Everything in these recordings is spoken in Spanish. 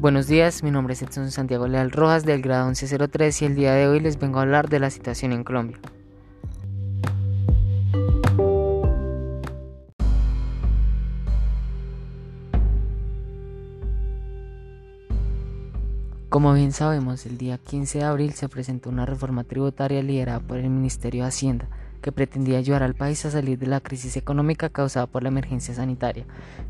Buenos días, mi nombre es Edson Santiago Leal Rojas del grado 1103 y el día de hoy les vengo a hablar de la situación en Colombia. Como bien sabemos, el día 15 de abril se presentó una reforma tributaria liderada por el Ministerio de Hacienda que pretendía ayudar al país a salir de la crisis económica causada por la emergencia sanitaria,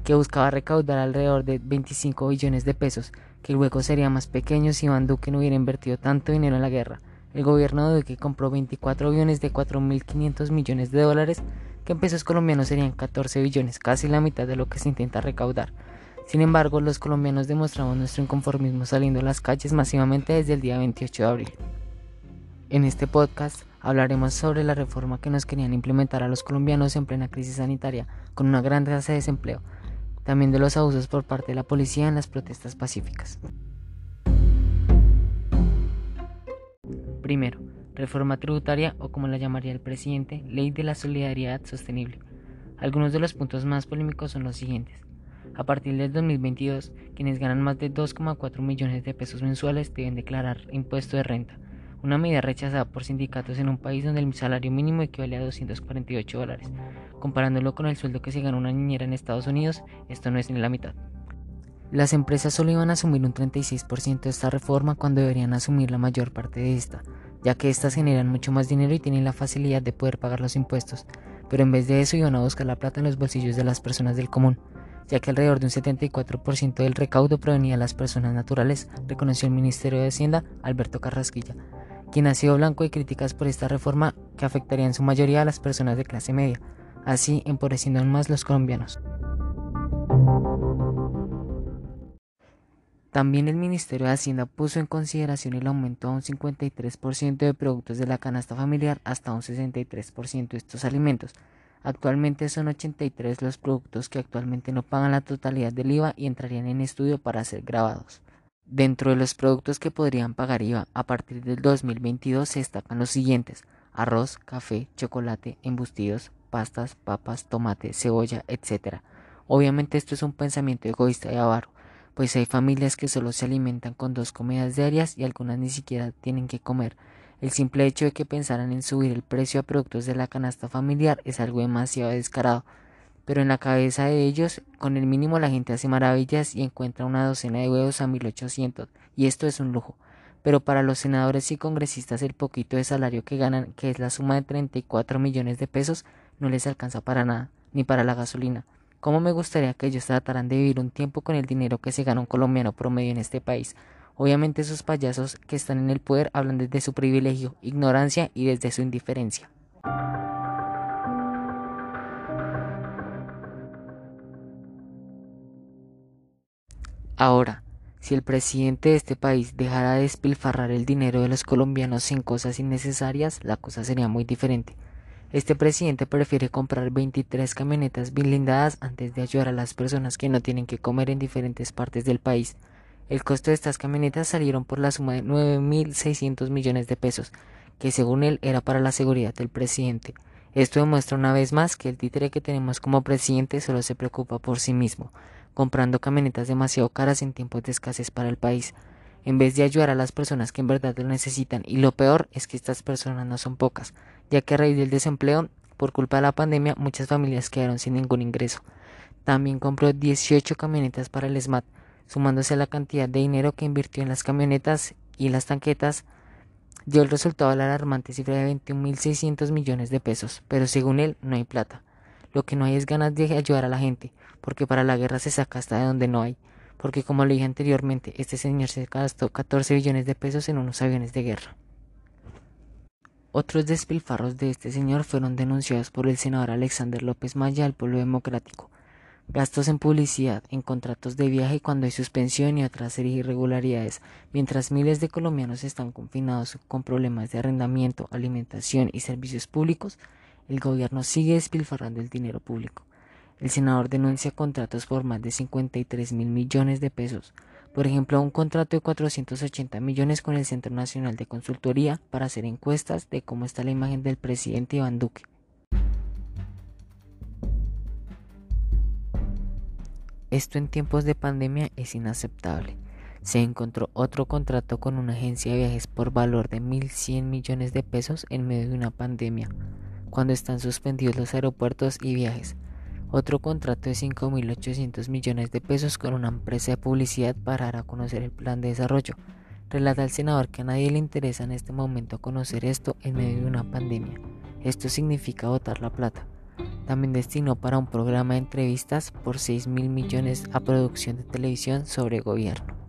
que buscaba recaudar alrededor de 25 billones de pesos, que luego sería más pequeño si Iván Duque no hubiera invertido tanto dinero en la guerra. El gobierno de Duque compró 24 billones de 4.500 millones de dólares, que en pesos colombianos serían 14 billones, casi la mitad de lo que se intenta recaudar. Sin embargo, los colombianos demostramos nuestro inconformismo saliendo a las calles masivamente desde el día 28 de abril. En este podcast hablaremos sobre la reforma que nos querían implementar a los colombianos en plena crisis sanitaria, con una gran tasa de desempleo, también de los abusos por parte de la policía en las protestas pacíficas. Primero, reforma tributaria o como la llamaría el presidente, ley de la solidaridad sostenible. Algunos de los puntos más polémicos son los siguientes. A partir del 2022, quienes ganan más de 2,4 millones de pesos mensuales deben declarar impuesto de renta, una medida rechazada por sindicatos en un país donde el salario mínimo equivale a 248 dólares. Comparándolo con el sueldo que se gana una niñera en Estados Unidos, esto no es ni la mitad. Las empresas solo iban a asumir un 36% de esta reforma cuando deberían asumir la mayor parte de esta, ya que éstas generan mucho más dinero y tienen la facilidad de poder pagar los impuestos, pero en vez de eso iban a buscar la plata en los bolsillos de las personas del común ya que alrededor de un 74% del recaudo provenía de las personas naturales, reconoció el Ministerio de Hacienda Alberto Carrasquilla, quien ha sido blanco de críticas por esta reforma que afectaría en su mayoría a las personas de clase media, así empobreciendo aún más los colombianos. También el Ministerio de Hacienda puso en consideración el aumento a un 53% de productos de la canasta familiar hasta un 63% de estos alimentos, Actualmente son 83 los productos que actualmente no pagan la totalidad del IVA y entrarían en estudio para ser grabados. Dentro de los productos que podrían pagar IVA a partir del 2022 se destacan los siguientes: arroz, café, chocolate, embustidos, pastas, papas, tomate, cebolla, etc. Obviamente esto es un pensamiento egoísta y avaro, pues hay familias que solo se alimentan con dos comidas diarias y algunas ni siquiera tienen que comer el simple hecho de que pensaran en subir el precio a productos de la canasta familiar es algo demasiado descarado, pero en la cabeza de ellos, con el mínimo la gente hace maravillas y encuentra una docena de huevos a 1800, y esto es un lujo. Pero para los senadores y congresistas el poquito de salario que ganan, que es la suma de 34 millones de pesos, no les alcanza para nada, ni para la gasolina. ¿Cómo me gustaría que ellos trataran de vivir un tiempo con el dinero que se gana un colombiano promedio en este país? Obviamente esos payasos que están en el poder hablan desde su privilegio, ignorancia y desde su indiferencia. Ahora, si el presidente de este país dejara de despilfarrar el dinero de los colombianos en cosas innecesarias, la cosa sería muy diferente. Este presidente prefiere comprar 23 camionetas blindadas antes de ayudar a las personas que no tienen que comer en diferentes partes del país. El costo de estas camionetas salieron por la suma de 9.600 millones de pesos, que según él era para la seguridad del presidente. Esto demuestra una vez más que el títere que tenemos como presidente solo se preocupa por sí mismo, comprando camionetas demasiado caras en tiempos de escasez para el país, en vez de ayudar a las personas que en verdad lo necesitan. Y lo peor es que estas personas no son pocas, ya que a raíz del desempleo, por culpa de la pandemia, muchas familias quedaron sin ningún ingreso. También compró 18 camionetas para el SMAT, sumándose a la cantidad de dinero que invirtió en las camionetas y las tanquetas, dio el resultado a la alarmante cifra de 21.600 millones de pesos, pero según él no hay plata. Lo que no hay es ganas de ayudar a la gente, porque para la guerra se saca hasta de donde no hay, porque como le dije anteriormente, este señor se gastó 14 billones de pesos en unos aviones de guerra. Otros despilfarros de este señor fueron denunciados por el senador Alexander López Maya al pueblo democrático, gastos en publicidad, en contratos de viaje cuando hay suspensión y otras irregularidades, mientras miles de colombianos están confinados con problemas de arrendamiento, alimentación y servicios públicos, el gobierno sigue despilfarrando el dinero público. El senador denuncia contratos por más de 53 mil millones de pesos, por ejemplo, un contrato de 480 millones con el Centro Nacional de Consultoría para hacer encuestas de cómo está la imagen del presidente Iván Duque. Esto en tiempos de pandemia es inaceptable. se encontró otro contrato con una agencia de viajes por valor de 1.100 millones de pesos en medio de una pandemia, cuando están suspendidos los aeropuertos y viajes. Otro contrato de 5.800 millones de pesos con una empresa de publicidad para dar a conocer el plan de desarrollo. Relata el senador que a nadie le interesa en este momento conocer esto en medio de una pandemia. Esto significa botar la plata. También destinó para un programa de entrevistas por 6 mil millones a producción de televisión sobre gobierno.